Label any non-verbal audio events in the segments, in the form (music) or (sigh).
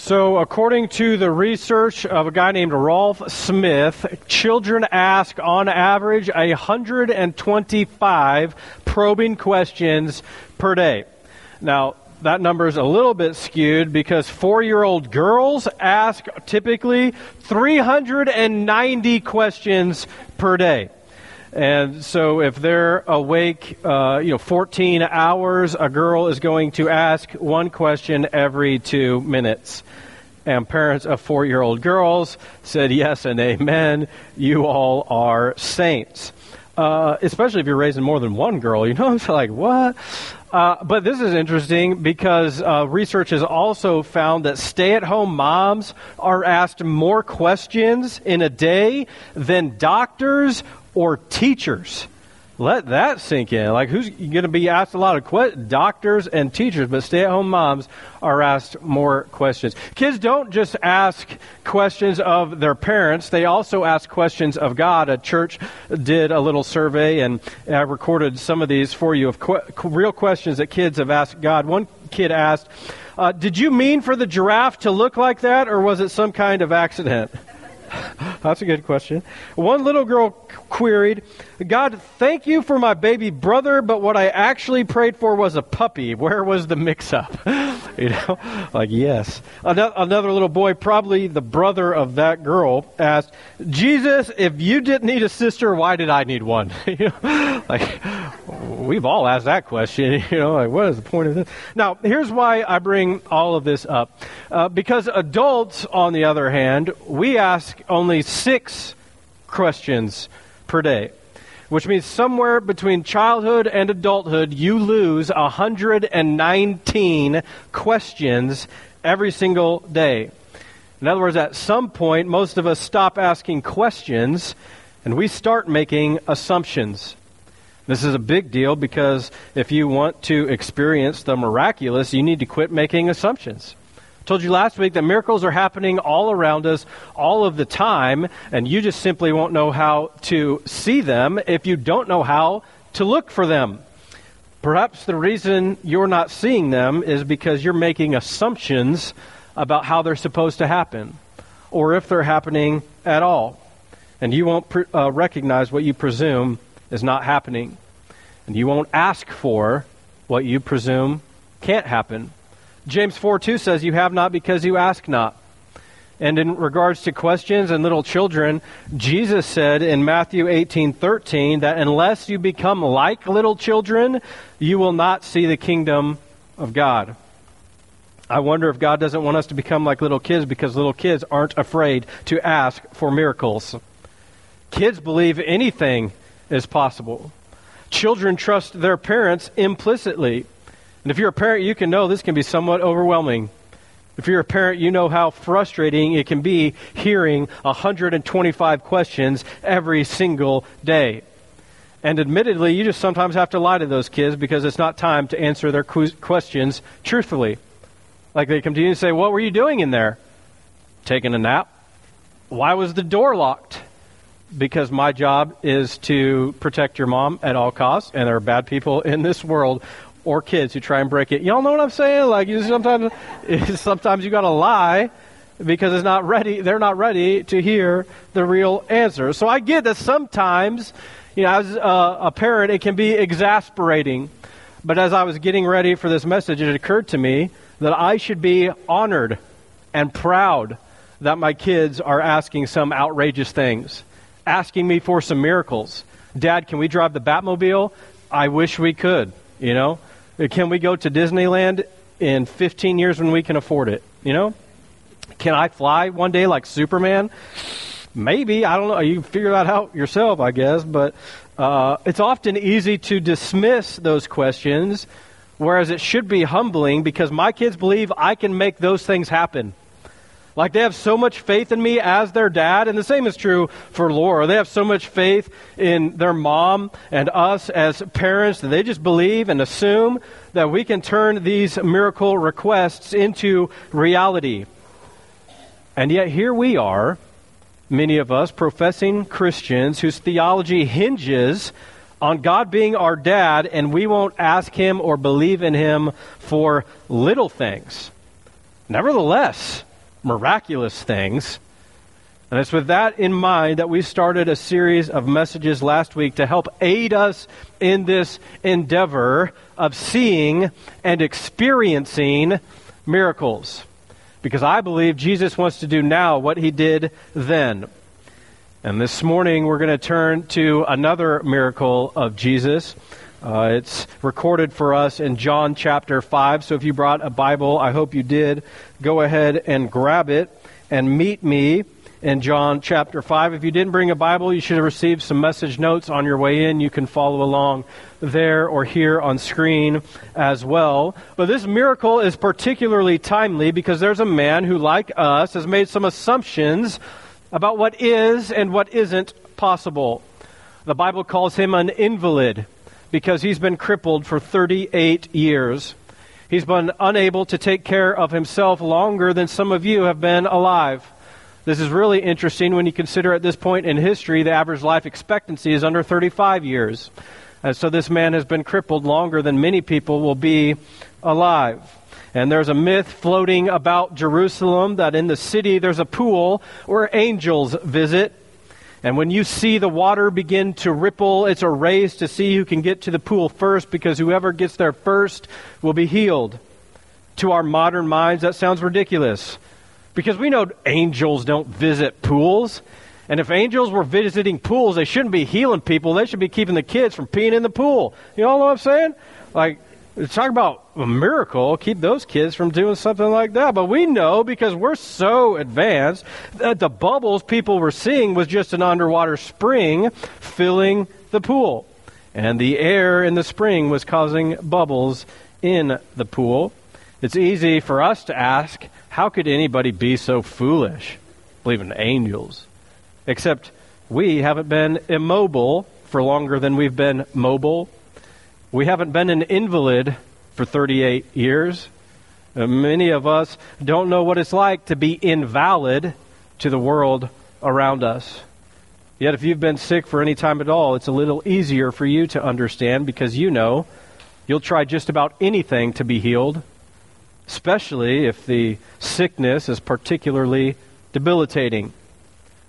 So, according to the research of a guy named Rolf Smith, children ask on average 125 probing questions per day. Now, that number is a little bit skewed because four year old girls ask typically 390 questions per day. And so if they're awake, uh, you know, 14 hours, a girl is going to ask one question every two minutes. And parents of four year old girls said yes and amen. You all are saints. Uh, especially if you're raising more than one girl, you know, (laughs) it's like, what? Uh, but this is interesting because uh, research has also found that stay at home moms are asked more questions in a day than doctors or teachers. Let that sink in. Like, who's going to be asked a lot of questions? Doctors and teachers, but stay at home moms are asked more questions. Kids don't just ask questions of their parents, they also ask questions of God. A church did a little survey, and I recorded some of these for you of real questions that kids have asked God. One kid asked, uh, Did you mean for the giraffe to look like that, or was it some kind of accident? (laughs) (laughs) That's a good question. One little girl queried, God, thank you for my baby brother, but what I actually prayed for was a puppy. Where was the mix up? (laughs) (laughs) you know, like, yes. Another little boy, probably the brother of that girl, asked, Jesus, if you didn't need a sister, why did I need one? (laughs) you know, like, we've all asked that question. (laughs) You know, like, what is the point of this? Now, here's why I bring all of this up. Uh, because adults, on the other hand, we ask only six questions per day, which means somewhere between childhood and adulthood, you lose 119 questions every single day. In other words, at some point, most of us stop asking questions and we start making assumptions. This is a big deal because if you want to experience the miraculous, you need to quit making assumptions told you last week that miracles are happening all around us all of the time, and you just simply won't know how to see them if you don't know how to look for them. Perhaps the reason you're not seeing them is because you're making assumptions about how they're supposed to happen, or if they're happening at all. And you won't uh, recognize what you presume is not happening. And you won't ask for what you presume can't happen. James 4 2 says, You have not because you ask not. And in regards to questions and little children, Jesus said in Matthew 18 13 that unless you become like little children, you will not see the kingdom of God. I wonder if God doesn't want us to become like little kids because little kids aren't afraid to ask for miracles. Kids believe anything is possible. Children trust their parents implicitly. And if you're a parent, you can know this can be somewhat overwhelming. If you're a parent, you know how frustrating it can be hearing 125 questions every single day. And admittedly, you just sometimes have to lie to those kids because it's not time to answer their questions truthfully. Like they come to you and say, What were you doing in there? Taking a nap. Why was the door locked? Because my job is to protect your mom at all costs, and there are bad people in this world or kids who try and break it. Y'all know what I'm saying? Like you sometimes, (laughs) sometimes you got to lie because it's not ready. They're not ready to hear the real answer. So I get that sometimes, you know, as a, a parent, it can be exasperating. But as I was getting ready for this message, it occurred to me that I should be honored and proud that my kids are asking some outrageous things, asking me for some miracles. Dad, can we drive the Batmobile? I wish we could, you know. Can we go to Disneyland in 15 years when we can afford it? You know? Can I fly one day like Superman? Maybe. I don't know. You figure that out yourself, I guess. But uh, it's often easy to dismiss those questions, whereas it should be humbling because my kids believe I can make those things happen. Like they have so much faith in me as their dad, and the same is true for Laura. They have so much faith in their mom and us as parents that they just believe and assume that we can turn these miracle requests into reality. And yet here we are, many of us professing Christians whose theology hinges on God being our dad, and we won't ask him or believe in him for little things. Nevertheless, miraculous things. And it's with that in mind that we started a series of messages last week to help aid us in this endeavor of seeing and experiencing miracles. Because I believe Jesus wants to do now what he did then. And this morning we're going to turn to another miracle of Jesus. Uh, it's recorded for us in John chapter 5. So if you brought a Bible, I hope you did, go ahead and grab it and meet me in John chapter 5. If you didn't bring a Bible, you should have received some message notes on your way in. You can follow along there or here on screen as well. But this miracle is particularly timely because there's a man who, like us, has made some assumptions about what is and what isn't possible. The Bible calls him an invalid because he's been crippled for 38 years. He's been unable to take care of himself longer than some of you have been alive. This is really interesting when you consider at this point in history the average life expectancy is under 35 years. And so this man has been crippled longer than many people will be alive. And there's a myth floating about Jerusalem that in the city there's a pool where angels visit. And when you see the water begin to ripple, it's a race to see who can get to the pool first because whoever gets there first will be healed. To our modern minds, that sounds ridiculous. Because we know angels don't visit pools. And if angels were visiting pools, they shouldn't be healing people. They should be keeping the kids from peeing in the pool. You all know what I'm saying? Like, it's talk about a miracle. Keep those kids from doing something like that. But we know because we're so advanced that the bubbles people were seeing was just an underwater spring filling the pool. And the air in the spring was causing bubbles in the pool. It's easy for us to ask, how could anybody be so foolish? Believe in angels. Except we haven't been immobile for longer than we've been mobile. We haven't been an invalid for 38 years. Uh, many of us don't know what it's like to be invalid to the world around us. Yet, if you've been sick for any time at all, it's a little easier for you to understand because you know you'll try just about anything to be healed especially if the sickness is particularly debilitating.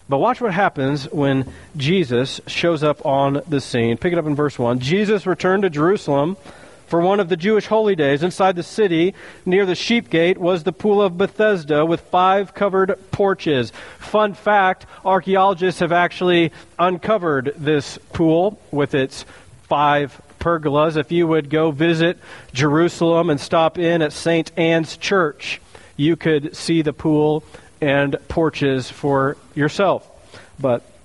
But watch what happens when Jesus shows up on the scene. Pick it up in verse 1. Jesus returned to Jerusalem for one of the Jewish holy days. Inside the city, near the sheep gate, was the pool of Bethesda with five covered porches. Fun fact archaeologists have actually uncovered this pool with its five pergolas, if you would go visit Jerusalem and stop in at St. Anne's Church, you could see the pool and porches for yourself. But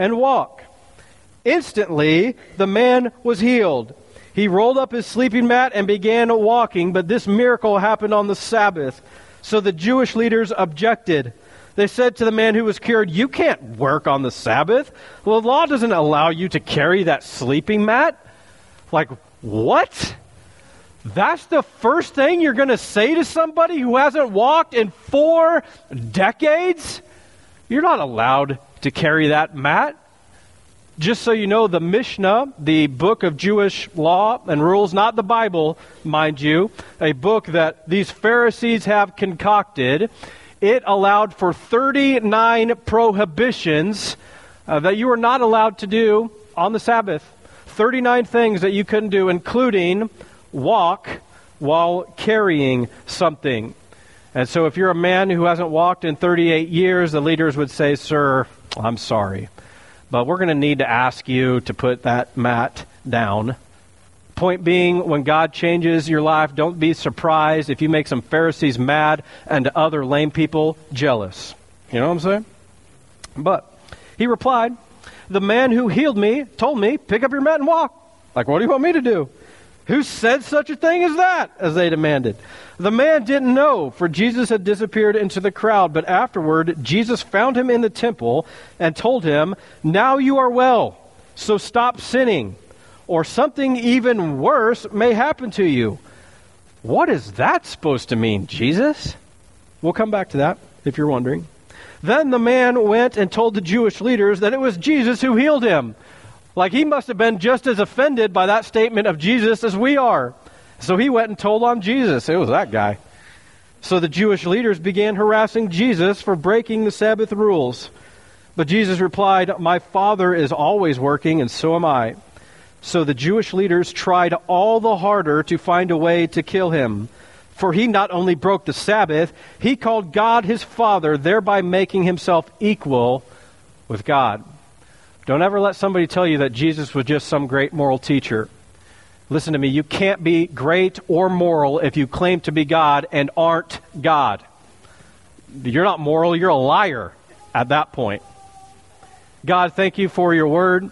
and walk. Instantly, the man was healed. He rolled up his sleeping mat and began walking, but this miracle happened on the Sabbath. So the Jewish leaders objected. They said to the man who was cured, You can't work on the Sabbath. The law doesn't allow you to carry that sleeping mat. Like, what? That's the first thing you're going to say to somebody who hasn't walked in four decades? You're not allowed to carry that mat. Just so you know, the Mishnah, the book of Jewish law and rules, not the Bible, mind you, a book that these Pharisees have concocted, it allowed for 39 prohibitions uh, that you were not allowed to do on the Sabbath. 39 things that you couldn't do, including walk while carrying something. And so, if you're a man who hasn't walked in 38 years, the leaders would say, Sir, I'm sorry, but we're going to need to ask you to put that mat down. Point being, when God changes your life, don't be surprised if you make some Pharisees mad and other lame people jealous. You know what I'm saying? But he replied, the man who healed me told me, pick up your mat and walk. Like, what do you want me to do? Who said such a thing as that? As they demanded. The man didn't know, for Jesus had disappeared into the crowd. But afterward, Jesus found him in the temple and told him, Now you are well, so stop sinning, or something even worse may happen to you. What is that supposed to mean, Jesus? We'll come back to that if you're wondering. Then the man went and told the Jewish leaders that it was Jesus who healed him. Like he must have been just as offended by that statement of Jesus as we are. So he went and told on Jesus. It was that guy. So the Jewish leaders began harassing Jesus for breaking the Sabbath rules. But Jesus replied, My Father is always working, and so am I. So the Jewish leaders tried all the harder to find a way to kill him. For he not only broke the Sabbath, he called God his Father, thereby making himself equal with God. Don't ever let somebody tell you that Jesus was just some great moral teacher. Listen to me, you can't be great or moral if you claim to be God and aren't God. You're not moral, you're a liar at that point. God, thank you for your word.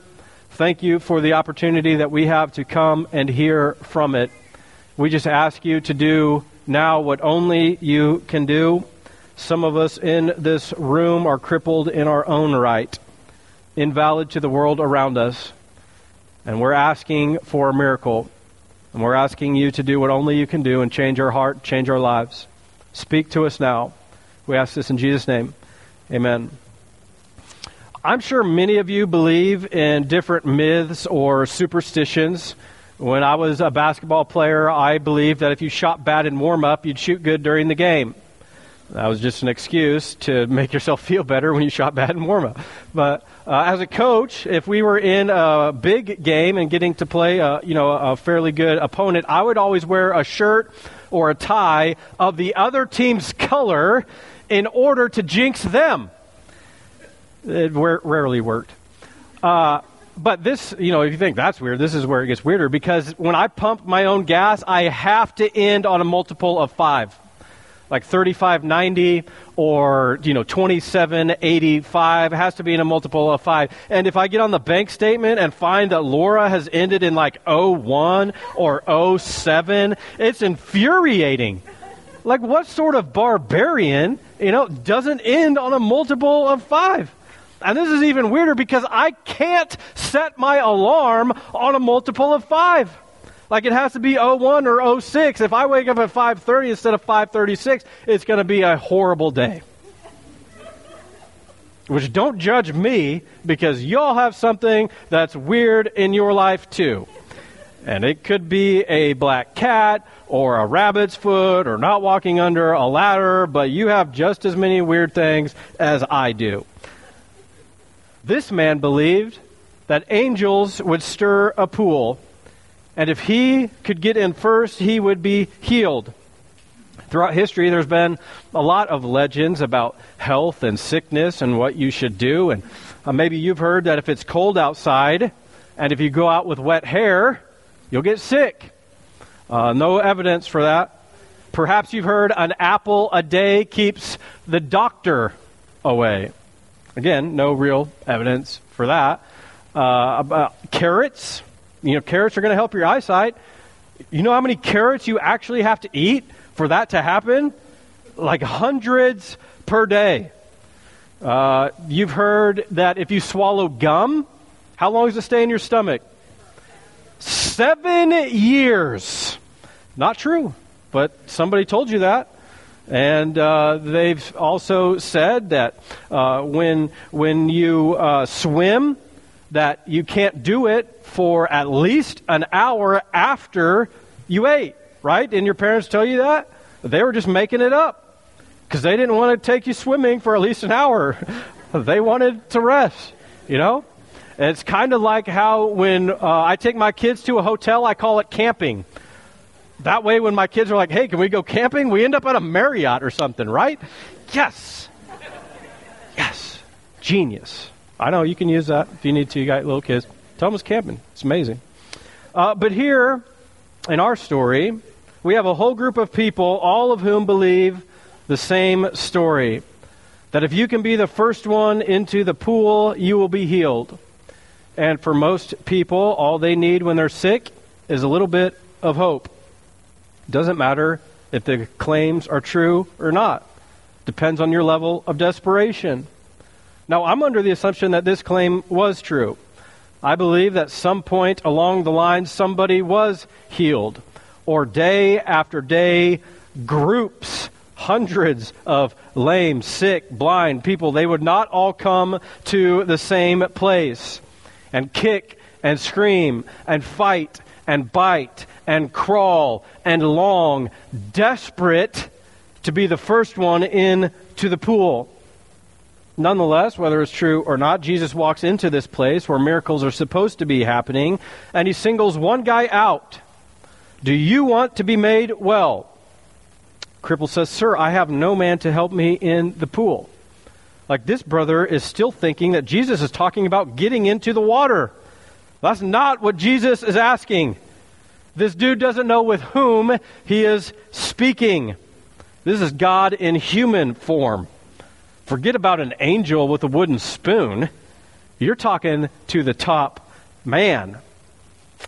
Thank you for the opportunity that we have to come and hear from it. We just ask you to do now what only you can do. Some of us in this room are crippled in our own right invalid to the world around us. And we're asking for a miracle. And we're asking you to do what only you can do and change our heart, change our lives. Speak to us now. We ask this in Jesus' name. Amen. I'm sure many of you believe in different myths or superstitions. When I was a basketball player, I believed that if you shot bad in warm up, you'd shoot good during the game. That was just an excuse to make yourself (laughs) feel better when you shot bad in warm up. But uh, as a coach, if we were in a big game and getting to play, a, you know, a fairly good opponent, I would always wear a shirt or a tie of the other team's color in order to jinx them. It rarely worked. Uh, but this, you know, if you think that's weird, this is where it gets weirder because when I pump my own gas, I have to end on a multiple of five like 3590 or you know 2785 it has to be in a multiple of 5 and if i get on the bank statement and find that laura has ended in like 01 or 07 it's infuriating. Like what sort of barbarian you know doesn't end on a multiple of 5 and this is even weirder because i can't set my alarm on a multiple of 5 like it has to be 01 or 06. If I wake up at 5:30 instead of 5:36, it's going to be a horrible day. Which don't judge me because y'all have something that's weird in your life too. And it could be a black cat or a rabbit's foot or not walking under a ladder, but you have just as many weird things as I do. This man believed that angels would stir a pool and if he could get in first, he would be healed. Throughout history, there's been a lot of legends about health and sickness and what you should do. And uh, maybe you've heard that if it's cold outside and if you go out with wet hair, you'll get sick. Uh, no evidence for that. Perhaps you've heard an apple a day keeps the doctor away. Again, no real evidence for that. Uh, carrots you know, carrots are going to help your eyesight. You know how many carrots you actually have to eat for that to happen? Like hundreds per day. Uh, you've heard that if you swallow gum, how long does it stay in your stomach? Seven years. Not true, but somebody told you that. And uh, they've also said that uh, when when you uh, swim, that you can't do it for at least an hour after you ate, right? Didn't your parents tell you that? They were just making it up because they didn't want to take you swimming for at least an hour. (laughs) they wanted to rest, you know? It's kind of like how when uh, I take my kids to a hotel, I call it camping. That way, when my kids are like, hey, can we go camping? We end up at a Marriott or something, right? Yes. Yes. Genius. I know you can use that if you need to. You got little kids. Thomas camping. It's amazing. Uh, but here in our story, we have a whole group of people, all of whom believe the same story that if you can be the first one into the pool, you will be healed. And for most people, all they need when they're sick is a little bit of hope. Doesn't matter if the claims are true or not. Depends on your level of desperation. Now, I'm under the assumption that this claim was true. I believe that some point along the line somebody was healed, or day after day, groups, hundreds of lame, sick, blind people, they would not all come to the same place and kick and scream and fight and bite and crawl and long, desperate to be the first one in to the pool. Nonetheless, whether it's true or not, Jesus walks into this place where miracles are supposed to be happening, and he singles one guy out. Do you want to be made well? Cripple says, Sir, I have no man to help me in the pool. Like this brother is still thinking that Jesus is talking about getting into the water. That's not what Jesus is asking. This dude doesn't know with whom he is speaking. This is God in human form. Forget about an angel with a wooden spoon. You're talking to the top man.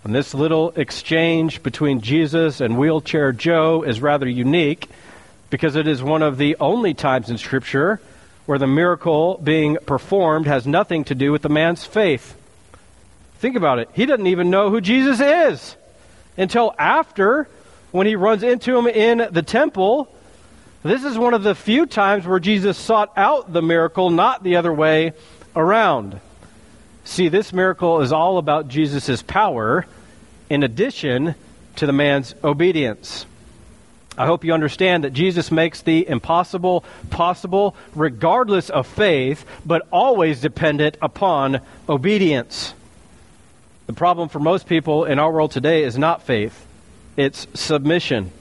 And this little exchange between Jesus and wheelchair Joe is rather unique because it is one of the only times in Scripture where the miracle being performed has nothing to do with the man's faith. Think about it. He doesn't even know who Jesus is until after when he runs into him in the temple this is one of the few times where Jesus sought out the miracle, not the other way around. See, this miracle is all about Jesus' power in addition to the man's obedience. I hope you understand that Jesus makes the impossible possible regardless of faith, but always dependent upon obedience. The problem for most people in our world today is not faith, it's submission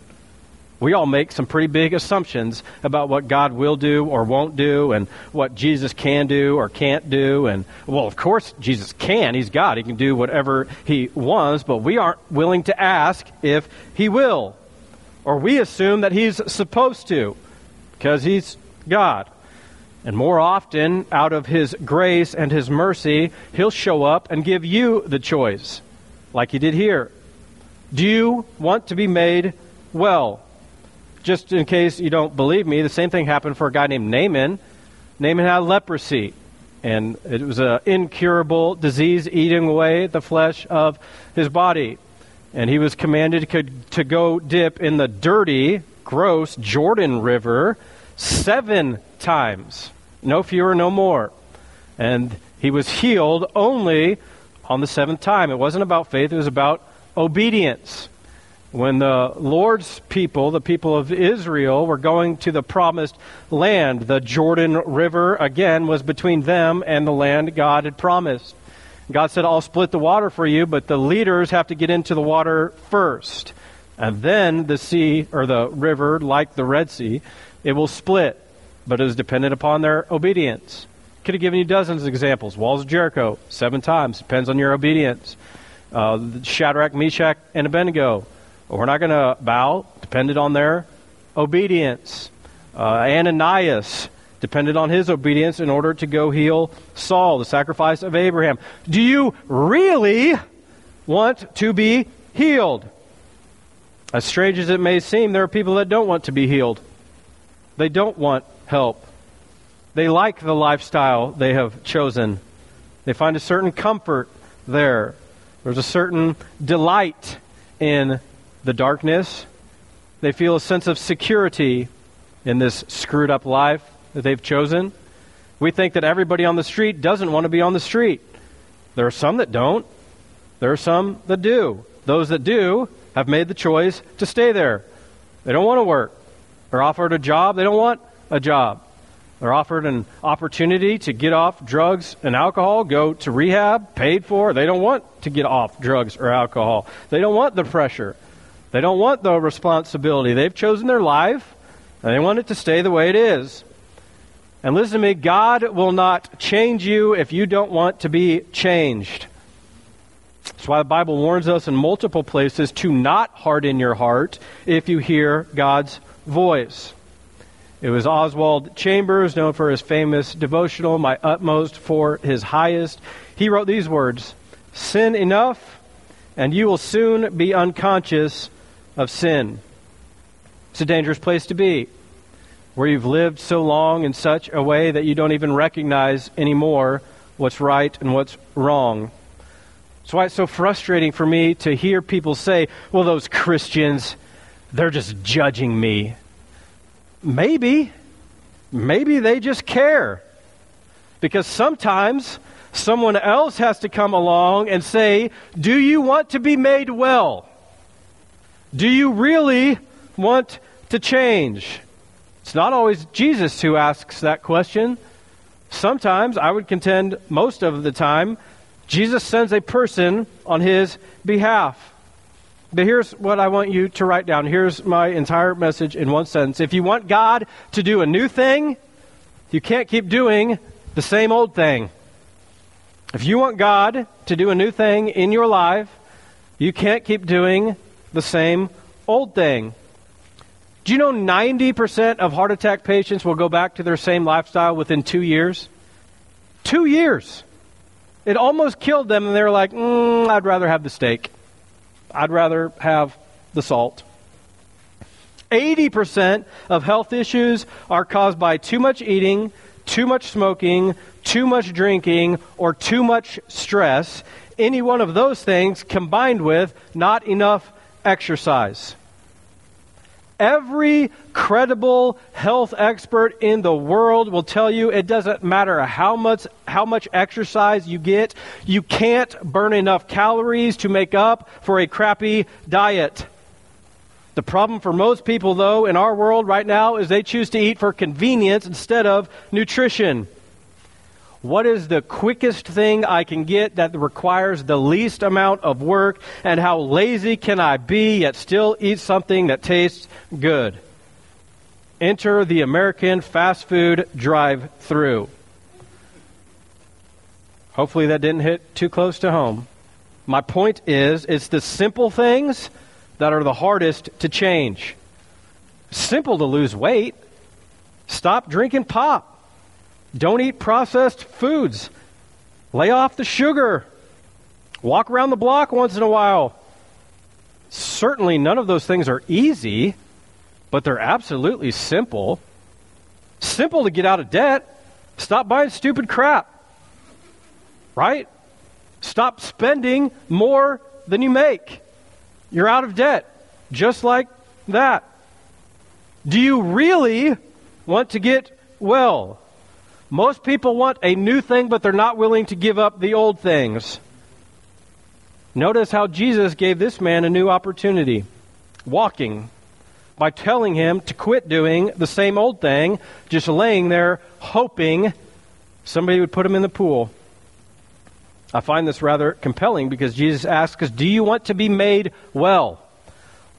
we all make some pretty big assumptions about what God will do or won't do and what Jesus can do or can't do. And, well, of course, Jesus can. He's God. He can do whatever he wants, but we aren't willing to ask if he will. Or we assume that he's supposed to because he's God. And more often, out of his grace and his mercy, he'll show up and give you the choice, like he did here. Do you want to be made well? Just in case you don't believe me, the same thing happened for a guy named Naaman. Naaman had leprosy, and it was an incurable disease eating away the flesh of his body. And he was commanded to go dip in the dirty, gross Jordan River seven times, no fewer, no more. And he was healed only on the seventh time. It wasn't about faith, it was about obedience. When the Lord's people, the people of Israel, were going to the promised land, the Jordan River, again, was between them and the land God had promised. God said, I'll split the water for you, but the leaders have to get into the water first. And then the sea, or the river, like the Red Sea, it will split. But it is dependent upon their obedience. Could have given you dozens of examples. Walls of Jericho, seven times. Depends on your obedience. Uh, Shadrach, Meshach, and Abednego we're not going to bow, depended on their obedience. Uh, Ananias depended on his obedience in order to go heal Saul, the sacrifice of Abraham. Do you really want to be healed? As strange as it may seem, there are people that don't want to be healed. They don't want help. They like the lifestyle they have chosen. They find a certain comfort there. There's a certain delight in the darkness. They feel a sense of security in this screwed up life that they've chosen. We think that everybody on the street doesn't want to be on the street. There are some that don't. There are some that do. Those that do have made the choice to stay there. They don't want to work. They're offered a job. They don't want a job. They're offered an opportunity to get off drugs and alcohol, go to rehab, paid for. They don't want to get off drugs or alcohol. They don't want the pressure. They don't want the responsibility. They've chosen their life, and they want it to stay the way it is. And listen to me God will not change you if you don't want to be changed. That's why the Bible warns us in multiple places to not harden your heart if you hear God's voice. It was Oswald Chambers, known for his famous devotional, My Utmost for His Highest. He wrote these words Sin enough and you will soon be unconscious of sin. It's a dangerous place to be, where you've lived so long in such a way that you don't even recognize anymore what's right and what's wrong. That's why it's so frustrating for me to hear people say, well, those Christians, they're just judging me. Maybe. Maybe they just care. Because sometimes someone else has to come along and say, Do you want to be made well? Do you really want to change? It's not always Jesus who asks that question. Sometimes, I would contend most of the time, Jesus sends a person on his behalf. But here's what I want you to write down. Here's my entire message in one sentence. If you want God to do a new thing, you can't keep doing the same old thing. If you want God to do a new thing in your life, you can't keep doing the same old thing. Do you know 90% of heart attack patients will go back to their same lifestyle within two years? Two years. It almost killed them, and they're like, mm, I'd rather have the steak. I'd rather have the salt. 80% of health issues are caused by too much eating, too much smoking, too much drinking, or too much stress. Any one of those things combined with not enough exercise. Every credible health expert in the world will tell you it doesn't matter how much how much exercise you get, you can't burn enough calories to make up for a crappy diet. The problem for most people though in our world right now is they choose to eat for convenience instead of nutrition. What is the quickest thing I can get that requires the least amount of work? And how lazy can I be yet still eat something that tastes good? Enter the American fast food drive through. Hopefully that didn't hit too close to home. My point is, it's the simple things that are the hardest to change. Simple to lose weight. Stop drinking pop. Don't eat processed foods. Lay off the sugar. Walk around the block once in a while. Certainly, none of those things are easy, but they're absolutely simple. Simple to get out of debt. Stop buying stupid crap. Right? Stop spending more than you make. You're out of debt. Just like that. Do you really want to get well? Most people want a new thing, but they're not willing to give up the old things. Notice how Jesus gave this man a new opportunity walking by telling him to quit doing the same old thing, just laying there hoping somebody would put him in the pool. I find this rather compelling because Jesus asks us, Do you want to be made well?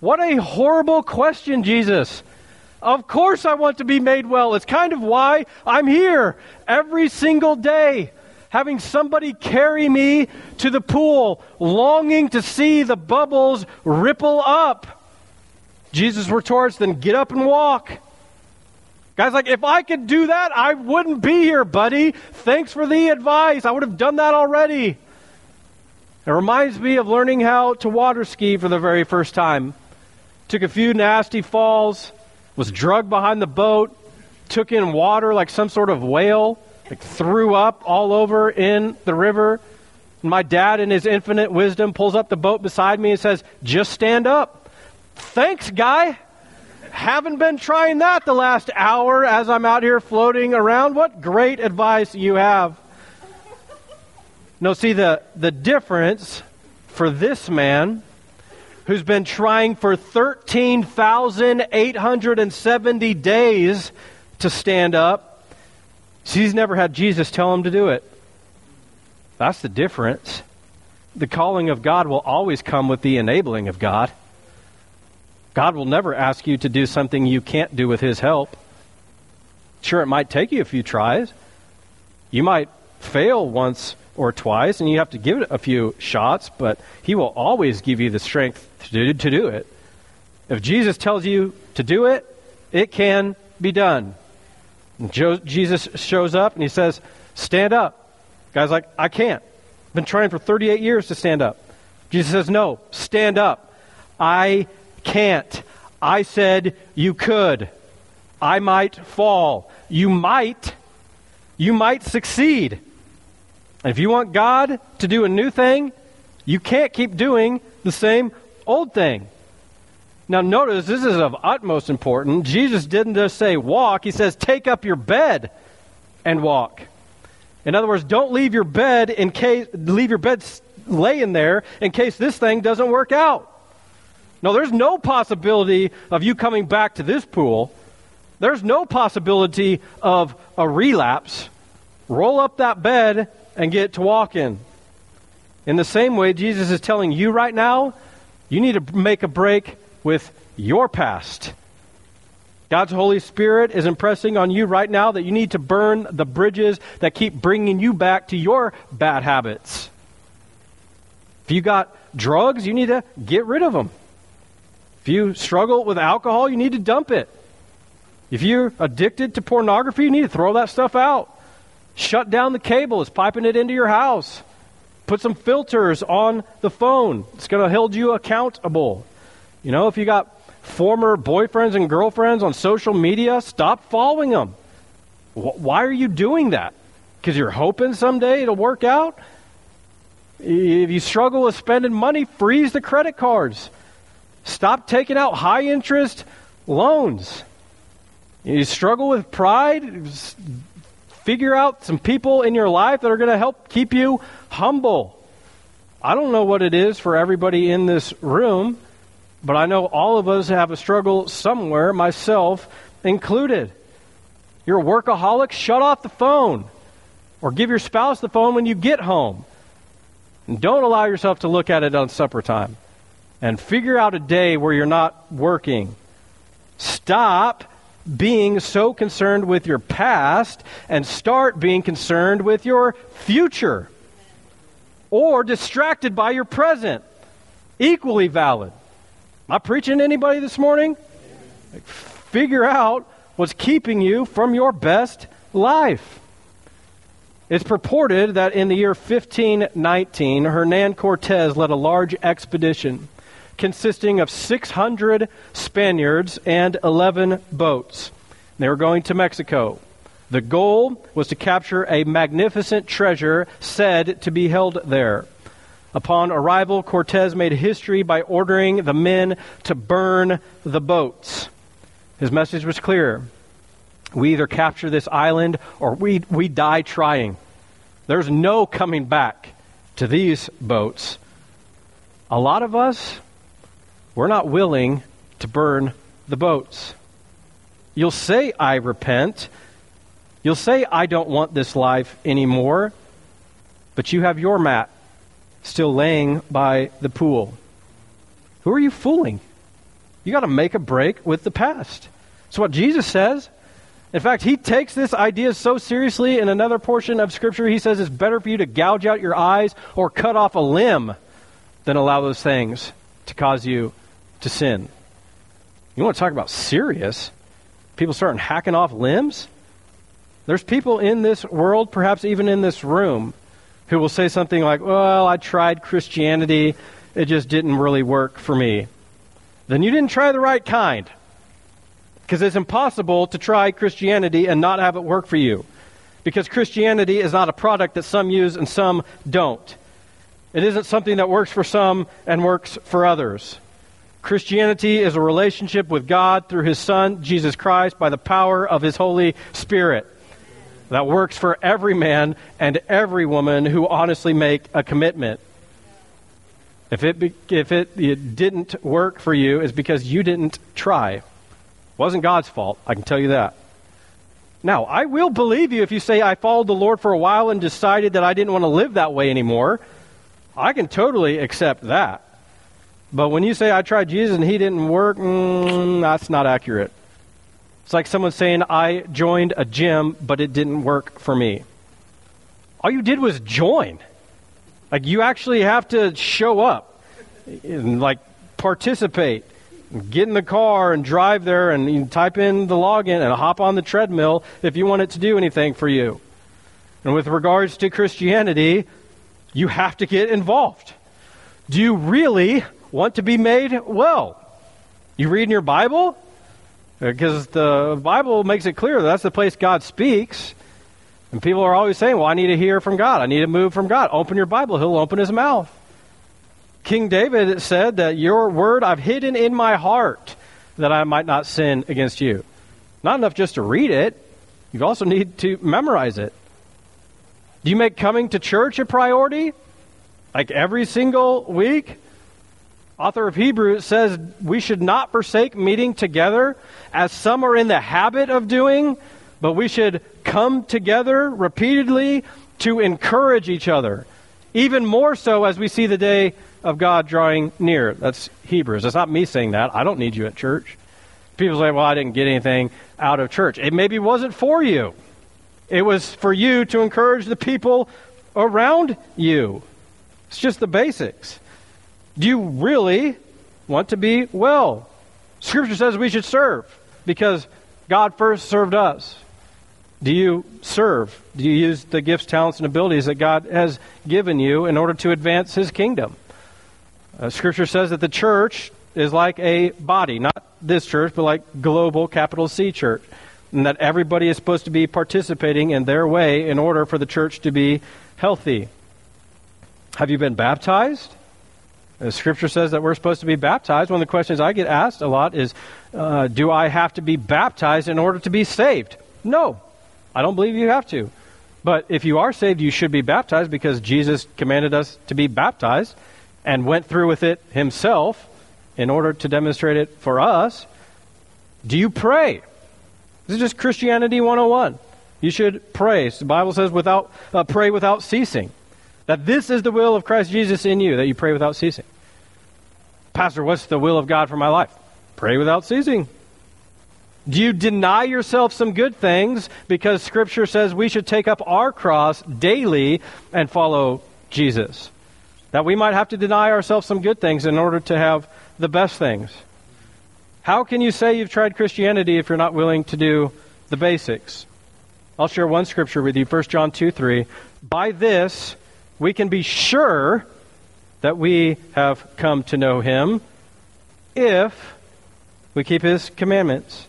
What a horrible question, Jesus. Of course, I want to be made well. It's kind of why I'm here every single day, having somebody carry me to the pool, longing to see the bubbles ripple up. Jesus retorts, then get up and walk. Guys, like, if I could do that, I wouldn't be here, buddy. Thanks for the advice. I would have done that already. It reminds me of learning how to water ski for the very first time. Took a few nasty falls was drugged behind the boat, took in water like some sort of whale, like threw up all over in the river. And my dad, in his infinite wisdom, pulls up the boat beside me and says, Just stand up. Thanks, guy. Haven't been trying that the last hour as I'm out here floating around. What great advice you have. No, see, the, the difference for this man who's been trying for 13,870 days to stand up. She's never had Jesus tell him to do it. That's the difference. The calling of God will always come with the enabling of God. God will never ask you to do something you can't do with His help. Sure, it might take you a few tries. You might fail once or twice, and you have to give it a few shots, but He will always give you the strength to do, to do it. If Jesus tells you to do it, it can be done. And Jesus shows up and He says, Stand up. Guy's like, I can't. Been trying for 38 years to stand up. Jesus says, No, stand up. I can't. I said you could. I might fall. You might. You might succeed. And if you want God to do a new thing, you can't keep doing the same old thing. Now, notice this is of utmost importance. Jesus didn't just say walk, he says take up your bed and walk. In other words, don't leave your bed in case leave your bed laying there in case this thing doesn't work out. No, there's no possibility of you coming back to this pool. There's no possibility of a relapse. Roll up that bed and get to walking. In the same way, Jesus is telling you right now, you need to make a break with your past. God's Holy Spirit is impressing on you right now that you need to burn the bridges that keep bringing you back to your bad habits. If you got drugs, you need to get rid of them. If you struggle with alcohol, you need to dump it. If you're addicted to pornography, you need to throw that stuff out. Shut down the cable, it's piping it into your house. Put some filters on the phone. It's going to hold you accountable. You know, if you got former boyfriends and girlfriends on social media, stop following them. Why are you doing that? Because you're hoping someday it'll work out? If you struggle with spending money, freeze the credit cards. Stop taking out high interest loans. You struggle with pride, figure out some people in your life that are going to help keep you humble. I don't know what it is for everybody in this room, but I know all of us have a struggle somewhere, myself included. You're a workaholic, shut off the phone. Or give your spouse the phone when you get home. And don't allow yourself to look at it on supper time. And figure out a day where you're not working. Stop being so concerned with your past and start being concerned with your future. Or distracted by your present. Equally valid. Am I preaching to anybody this morning? Figure out what's keeping you from your best life. It's purported that in the year 1519, Hernan Cortez led a large expedition consisting of 600 Spaniards and 11 boats. They were going to Mexico. The goal was to capture a magnificent treasure said to be held there. Upon arrival, Cortez made history by ordering the men to burn the boats. His message was clear we either capture this island or we, we die trying. There's no coming back to these boats. A lot of us, we're not willing to burn the boats. You'll say, I repent. You'll say, I don't want this life anymore. But you have your mat still laying by the pool. Who are you fooling? You got to make a break with the past. That's what Jesus says. In fact, he takes this idea so seriously in another portion of Scripture. He says it's better for you to gouge out your eyes or cut off a limb than allow those things to cause you to sin. You want to talk about serious? People starting hacking off limbs? There's people in this world, perhaps even in this room, who will say something like, Well, I tried Christianity, it just didn't really work for me. Then you didn't try the right kind. Because it's impossible to try Christianity and not have it work for you. Because Christianity is not a product that some use and some don't. It isn't something that works for some and works for others. Christianity is a relationship with God through His Son, Jesus Christ, by the power of His Holy Spirit that works for every man and every woman who honestly make a commitment. If it, if it, it didn't work for you, it's because you didn't try It wasn't God's fault, I can tell you that. Now, I will believe you if you say I followed the Lord for a while and decided that I didn't want to live that way anymore. I can totally accept that. But when you say I tried Jesus and he didn't work, mm, that's not accurate. It's like someone saying I joined a gym, but it didn't work for me. All you did was join. Like you actually have to show up and like participate get in the car and drive there and type in the login and hop on the treadmill if you want it to do anything for you. And with regards to Christianity, you have to get involved. Do you really want to be made well? You read in your Bible? Because the Bible makes it clear that that's the place God speaks. And people are always saying, well, I need to hear from God. I need to move from God. Open your Bible. He'll open his mouth. King David said that your word I've hidden in my heart that I might not sin against you. Not enough just to read it, you also need to memorize it. Do you make coming to church a priority? Like every single week? Author of Hebrews says we should not forsake meeting together as some are in the habit of doing, but we should come together repeatedly to encourage each other. Even more so as we see the day of God drawing near. That's Hebrews. That's not me saying that. I don't need you at church. People say, well, I didn't get anything out of church. It maybe wasn't for you, it was for you to encourage the people around you. It's just the basics. Do you really want to be well? Scripture says we should serve because God first served us. Do you serve? Do you use the gifts, talents, and abilities that God has given you in order to advance His kingdom? Uh, scripture says that the church is like a body, not this church, but like global capital C church, and that everybody is supposed to be participating in their way in order for the church to be healthy. Have you been baptized? The scripture says that we're supposed to be baptized. One of the questions I get asked a lot is uh, Do I have to be baptized in order to be saved? No, I don't believe you have to. But if you are saved, you should be baptized because Jesus commanded us to be baptized and went through with it himself in order to demonstrate it for us. Do you pray? This is just Christianity 101. You should pray. The Bible says without uh, pray without ceasing. That this is the will of Christ Jesus in you, that you pray without ceasing. Pastor, what's the will of God for my life? Pray without ceasing. Do you deny yourself some good things because Scripture says we should take up our cross daily and follow Jesus? That we might have to deny ourselves some good things in order to have the best things. How can you say you've tried Christianity if you're not willing to do the basics? I'll share one scripture with you 1 John 2 3. By this, we can be sure that we have come to know him if we keep his commandments.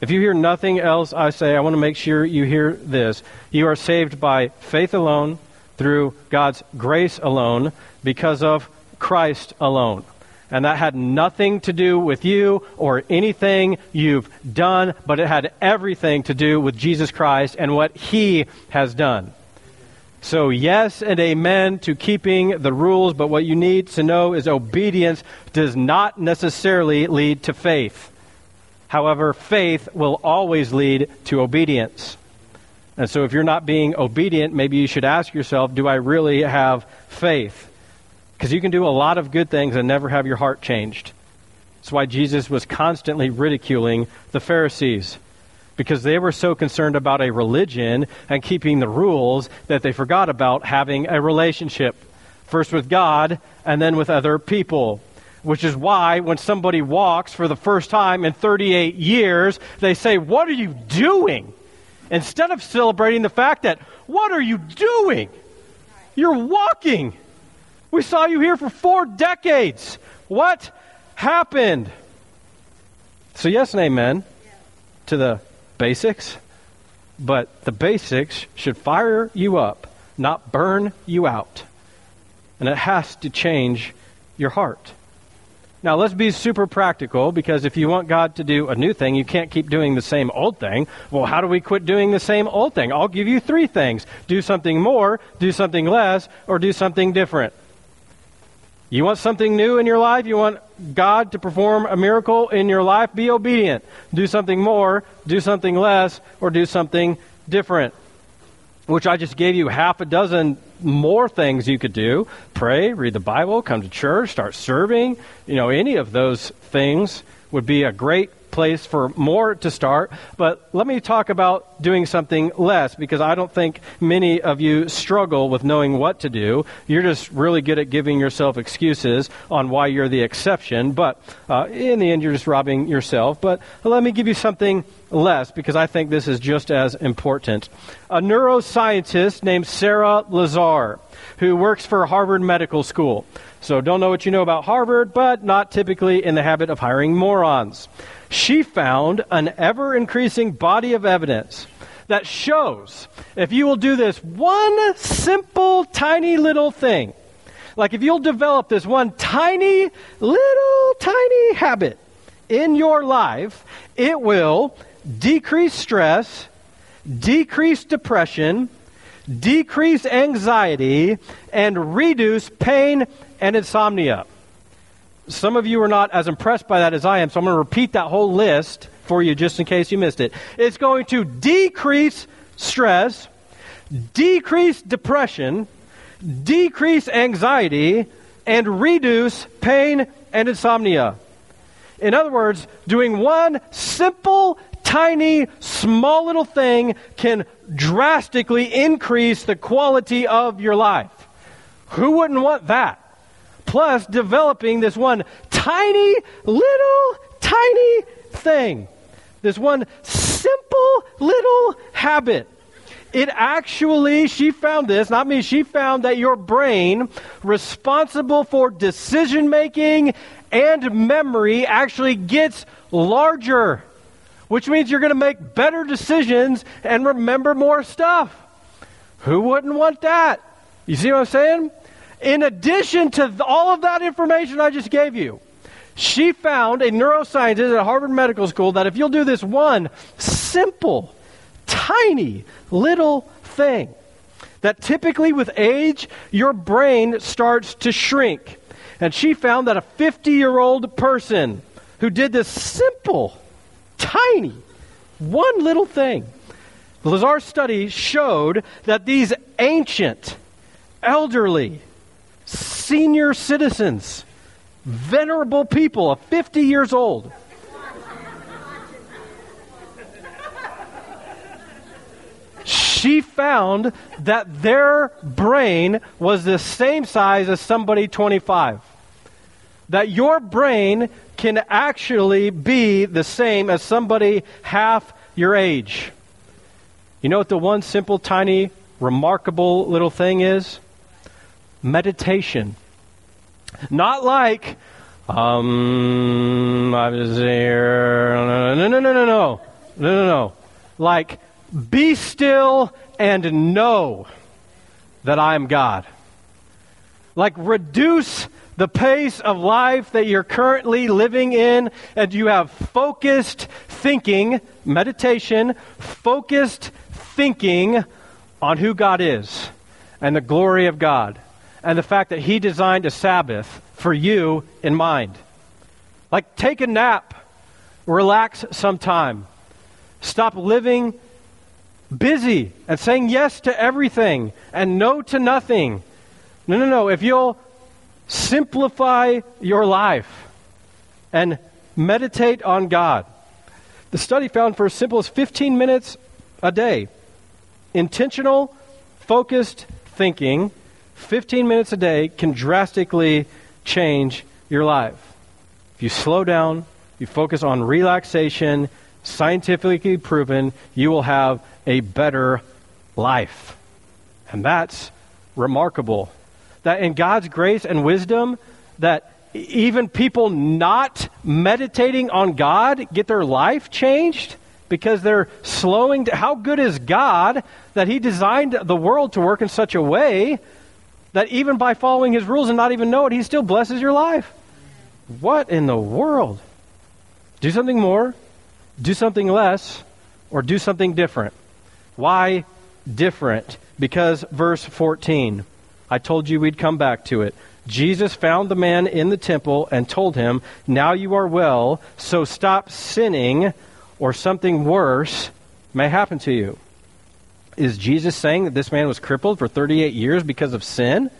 If you hear nothing else I say, I want to make sure you hear this. You are saved by faith alone, through God's grace alone, because of Christ alone. And that had nothing to do with you or anything you've done, but it had everything to do with Jesus Christ and what He has done. So, yes and amen to keeping the rules, but what you need to know is obedience does not necessarily lead to faith. However, faith will always lead to obedience. And so, if you're not being obedient, maybe you should ask yourself, do I really have faith? Because you can do a lot of good things and never have your heart changed. That's why Jesus was constantly ridiculing the Pharisees because they were so concerned about a religion and keeping the rules that they forgot about having a relationship, first with God and then with other people. Which is why when somebody walks for the first time in 38 years, they say, What are you doing? Instead of celebrating the fact that, What are you doing? You're walking. We saw you here for four decades. What happened? So, yes and amen to the basics, but the basics should fire you up, not burn you out. And it has to change your heart. Now, let's be super practical because if you want God to do a new thing, you can't keep doing the same old thing. Well, how do we quit doing the same old thing? I'll give you three things do something more, do something less, or do something different. You want something new in your life? You want God to perform a miracle in your life? Be obedient. Do something more, do something less, or do something different. Which I just gave you half a dozen more things you could do. Pray, read the Bible, come to church, start serving. You know, any of those things would be a great place for more to start. But let me talk about doing something less because I don't think many of you struggle with knowing what to do. You're just really good at giving yourself excuses on why you're the exception. But uh, in the end, you're just robbing yourself. But let me give you something less because I think this is just as important. A neuroscientist named Sarah Lazar, who works for Harvard Medical School. So, don't know what you know about Harvard, but not typically in the habit of hiring morons. She found an ever increasing body of evidence that shows if you will do this one simple, tiny little thing, like if you'll develop this one tiny, little, tiny habit in your life, it will decrease stress, decrease depression, decrease anxiety, and reduce pain and insomnia. Some of you are not as impressed by that as I am, so I'm going to repeat that whole list for you just in case you missed it. It's going to decrease stress, decrease depression, decrease anxiety, and reduce pain and insomnia. In other words, doing one simple, tiny, small little thing can drastically increase the quality of your life. Who wouldn't want that? Plus, developing this one tiny, little, tiny thing. This one simple little habit. It actually, she found this, not me, she found that your brain, responsible for decision making and memory, actually gets larger, which means you're going to make better decisions and remember more stuff. Who wouldn't want that? You see what I'm saying? In addition to all of that information I just gave you, she found a neuroscientist at Harvard Medical School that if you'll do this one simple, tiny, little thing, that typically with age, your brain starts to shrink. And she found that a 50 year old person who did this simple, tiny, one little thing, the Lazar study showed that these ancient, elderly, senior citizens, venerable people of 50 years old. she found that their brain was the same size as somebody 25. That your brain can actually be the same as somebody half your age. You know what the one simple, tiny, remarkable little thing is? Meditation. Not like, um, I was there. No, no, no, no, no, no, no, no. Like, be still and know that I am God. Like, reduce the pace of life that you're currently living in, and you have focused thinking, meditation, focused thinking on who God is and the glory of God and the fact that He designed a Sabbath for you in mind. Like, take a nap, relax sometime, stop living busy and saying yes to everything and no to nothing. No, no, no. If you'll simplify your life and meditate on God, the study found for as simple as 15 minutes a day, intentional, focused thinking 15 minutes a day can drastically change your life. If you slow down, you focus on relaxation, scientifically proven, you will have a better life. And that's remarkable. That in God's grace and wisdom, that even people not meditating on God get their life changed because they're slowing down. How good is God that He designed the world to work in such a way that even by following his rules and not even know it, he still blesses your life. What in the world? Do something more, do something less, or do something different. Why different? Because verse 14, I told you we'd come back to it. Jesus found the man in the temple and told him, Now you are well, so stop sinning, or something worse may happen to you. Is Jesus saying that this man was crippled for 38 years because of sin?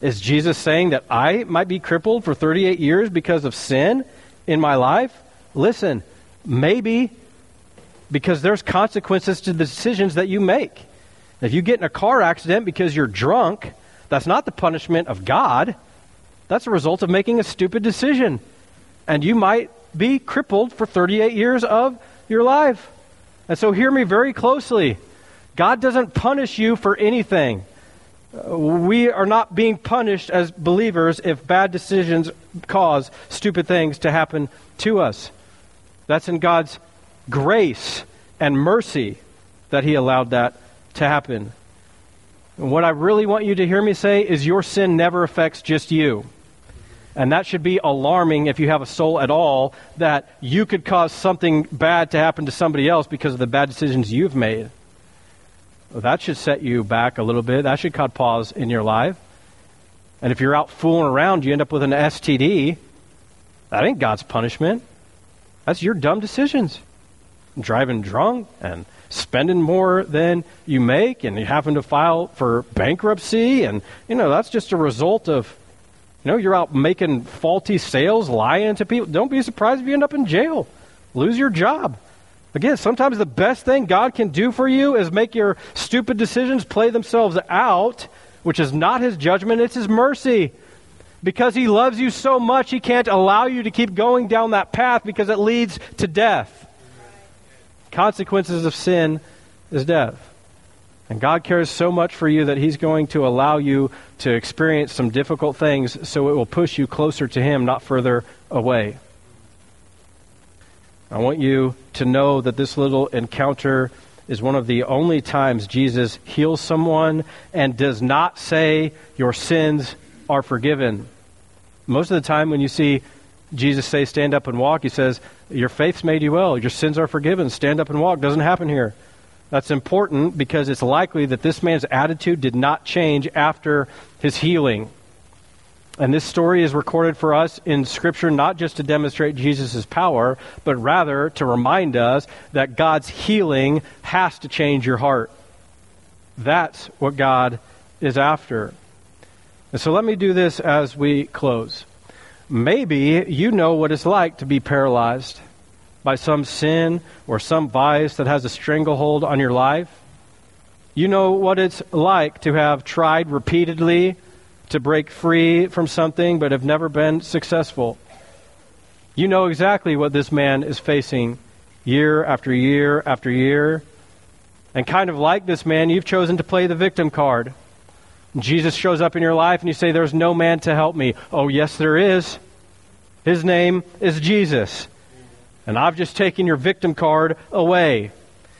Is Jesus saying that I might be crippled for 38 years because of sin in my life? Listen, maybe because there's consequences to the decisions that you make. If you get in a car accident because you're drunk, that's not the punishment of God. That's a result of making a stupid decision. And you might be crippled for 38 years of your life. And so hear me very closely. God doesn't punish you for anything. We are not being punished as believers if bad decisions cause stupid things to happen to us. That's in God's grace and mercy that He allowed that to happen. And what I really want you to hear me say is your sin never affects just you. And that should be alarming if you have a soul at all, that you could cause something bad to happen to somebody else because of the bad decisions you've made. Well, that should set you back a little bit. That should cause pause in your life. And if you're out fooling around, you end up with an STD. That ain't God's punishment. That's your dumb decisions. Driving drunk and spending more than you make and you happen to file for bankruptcy and you know that's just a result of you know you're out making faulty sales lying to people don't be surprised if you end up in jail lose your job Again, sometimes the best thing God can do for you is make your stupid decisions play themselves out, which is not His judgment, it's His mercy. Because He loves you so much, He can't allow you to keep going down that path because it leads to death. Consequences of sin is death. And God cares so much for you that He's going to allow you to experience some difficult things so it will push you closer to Him, not further away. I want you to know that this little encounter is one of the only times Jesus heals someone and does not say, Your sins are forgiven. Most of the time, when you see Jesus say, Stand up and walk, he says, Your faith's made you well. Your sins are forgiven. Stand up and walk. Doesn't happen here. That's important because it's likely that this man's attitude did not change after his healing. And this story is recorded for us in Scripture not just to demonstrate Jesus' power, but rather to remind us that God's healing has to change your heart. That's what God is after. And so let me do this as we close. Maybe you know what it's like to be paralyzed by some sin or some vice that has a stranglehold on your life. You know what it's like to have tried repeatedly to break free from something but have never been successful. You know exactly what this man is facing year after year after year. And kind of like this man, you've chosen to play the victim card. Jesus shows up in your life and you say, There's no man to help me. Oh, yes, there is. His name is Jesus. And I've just taken your victim card away.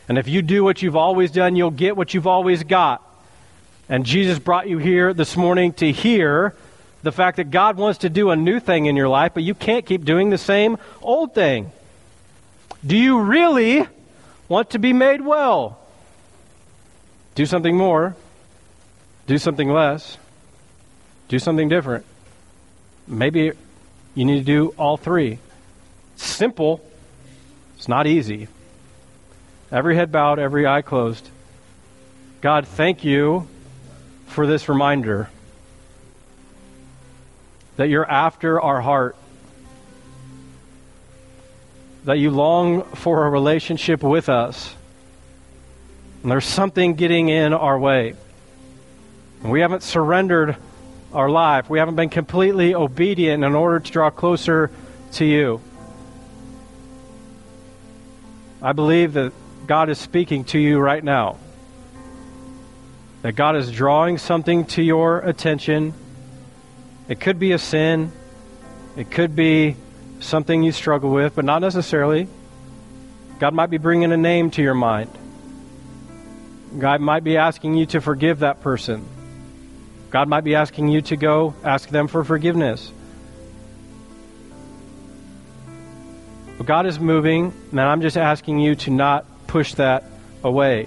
And if you do what you've always done, you'll get what you've always got. And Jesus brought you here this morning to hear the fact that God wants to do a new thing in your life, but you can't keep doing the same old thing. Do you really want to be made well? Do something more. Do something less. Do something different. Maybe you need to do all three. Simple. It's not easy. Every head bowed, every eye closed. God, thank you for this reminder that you're after our heart, that you long for a relationship with us. And there's something getting in our way. And we haven't surrendered our life. We haven't been completely obedient in order to draw closer to you. I believe that God is speaking to you right now that God is drawing something to your attention. It could be a sin, it could be something you struggle with, but not necessarily. God might be bringing a name to your mind. God might be asking you to forgive that person. God might be asking you to go ask them for forgiveness. But God is moving, and I'm just asking you to not push that away.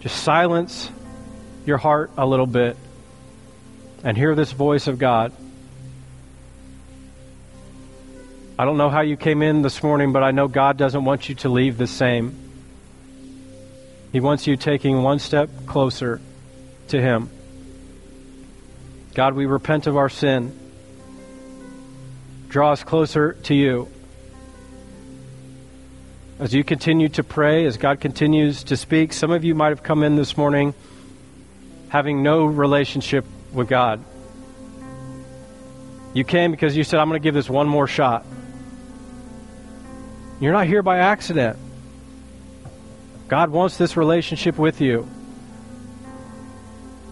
Just silence your heart a little bit and hear this voice of God. I don't know how you came in this morning, but I know God doesn't want you to leave the same. He wants you taking one step closer to Him. God, we repent of our sin. Draw us closer to you. As you continue to pray, as God continues to speak, some of you might have come in this morning having no relationship with God. You came because you said, I'm going to give this one more shot. You're not here by accident. God wants this relationship with you.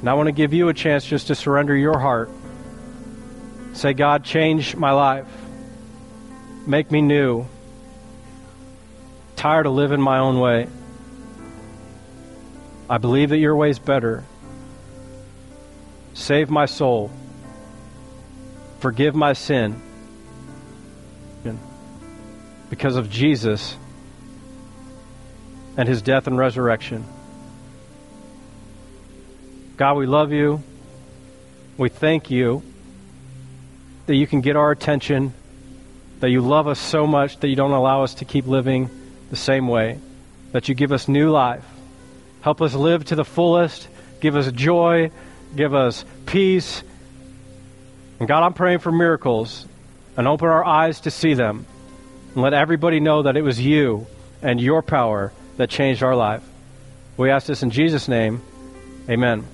And I want to give you a chance just to surrender your heart. Say, God, change my life. Make me new. Tired of living my own way. I believe that your way is better. Save my soul. Forgive my sin. Because of Jesus and his death and resurrection. God, we love you. We thank you that you can get our attention, that you love us so much that you don't allow us to keep living the same way, that you give us new life. Help us live to the fullest. Give us joy. Give us peace. And God, I'm praying for miracles and open our eyes to see them. And let everybody know that it was you and your power that changed our life. We ask this in Jesus' name. Amen.